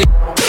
it.